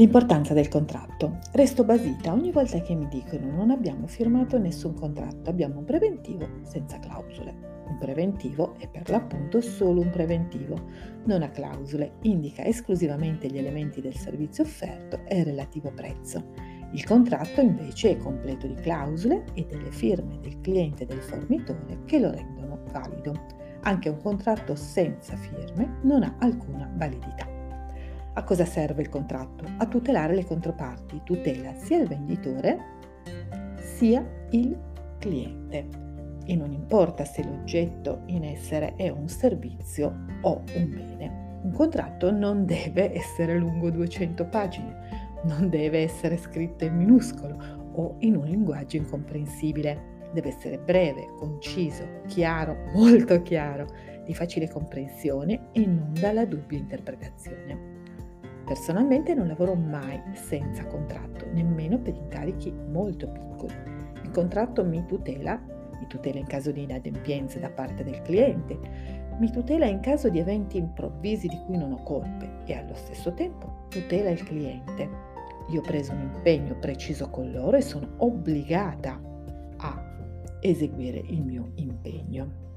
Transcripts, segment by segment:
L'importanza del contratto. Resto basita ogni volta che mi dicono non abbiamo firmato nessun contratto, abbiamo un preventivo senza clausole. Un preventivo è per l'appunto solo un preventivo, non ha clausole, indica esclusivamente gli elementi del servizio offerto e il relativo prezzo. Il contratto invece è completo di clausole e delle firme del cliente e del fornitore che lo rendono valido. Anche un contratto senza firme non ha alcuna validità. A cosa serve il contratto? A tutelare le controparti, tutela sia il venditore sia il cliente e non importa se l'oggetto in essere è un servizio o un bene. Un contratto non deve essere lungo 200 pagine, non deve essere scritto in minuscolo o in un linguaggio incomprensibile. Deve essere breve, conciso, chiaro, molto chiaro, di facile comprensione e non dalla dubbia interpretazione. Personalmente non lavoro mai senza contratto, nemmeno per incarichi molto piccoli. Il contratto mi tutela mi tutela in caso di inadempienze da parte del cliente, mi tutela in caso di eventi improvvisi di cui non ho colpe e allo stesso tempo tutela il cliente. Io ho preso un impegno preciso con loro e sono obbligata a eseguire il mio impegno.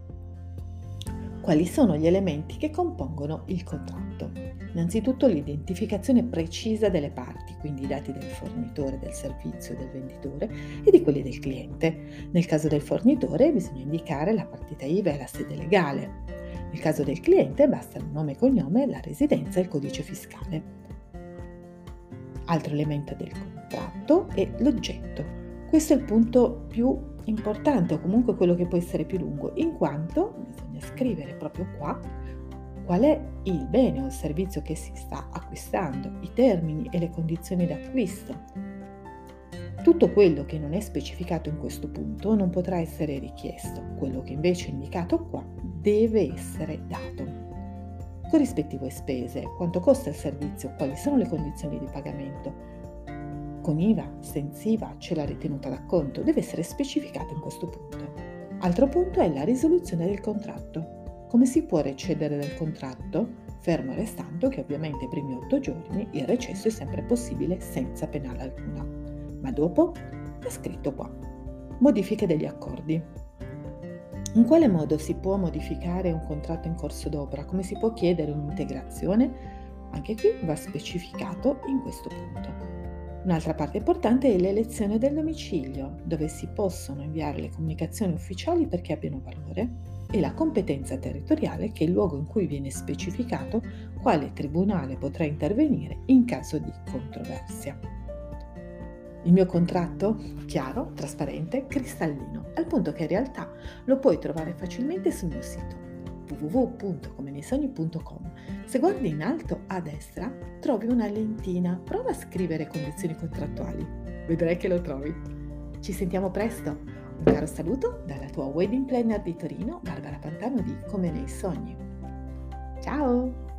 Quali sono gli elementi che compongono il contratto? Innanzitutto l'identificazione precisa delle parti, quindi i dati del fornitore del servizio, del venditore e di quelli del cliente. Nel caso del fornitore bisogna indicare la partita IVA e la sede legale. Nel caso del cliente basta il nome e cognome, la residenza e il codice fiscale. Altro elemento del contratto è l'oggetto. Questo è il punto più importante o comunque quello che può essere più lungo, in quanto bisogna scrivere proprio qua qual è il bene o il servizio che si sta acquistando, i termini e le condizioni d'acquisto. Tutto quello che non è specificato in questo punto non potrà essere richiesto, quello che invece è indicato qua deve essere dato. Corrispettivo e spese, quanto costa il servizio, quali sono le condizioni di pagamento, con IVA, senza IVA, c'è la ritenuta d'acconto, deve essere specificato in questo punto. Altro punto è la risoluzione del contratto. Come si può recedere dal contratto? Fermo restando che ovviamente i primi otto giorni il recesso è sempre possibile senza penale alcuna. Ma dopo è scritto qua. Modifiche degli accordi. In quale modo si può modificare un contratto in corso d'opera? Come si può chiedere un'integrazione? Anche qui va specificato in questo punto. Un'altra parte importante è l'elezione del domicilio, dove si possono inviare le comunicazioni ufficiali perché abbiano valore, e la competenza territoriale, che è il luogo in cui viene specificato quale tribunale potrà intervenire in caso di controversia. Il mio contratto? Chiaro, trasparente, cristallino, al punto che in realtà lo puoi trovare facilmente sul mio sito www.comeneisogni.com. Se guardi in alto a destra trovi una lentina, prova a scrivere condizioni contrattuali. Vedrai che lo trovi. Ci sentiamo presto. Un caro saluto dalla tua wedding planner di Torino, Barbara Pantano di Come nei sogni. Ciao!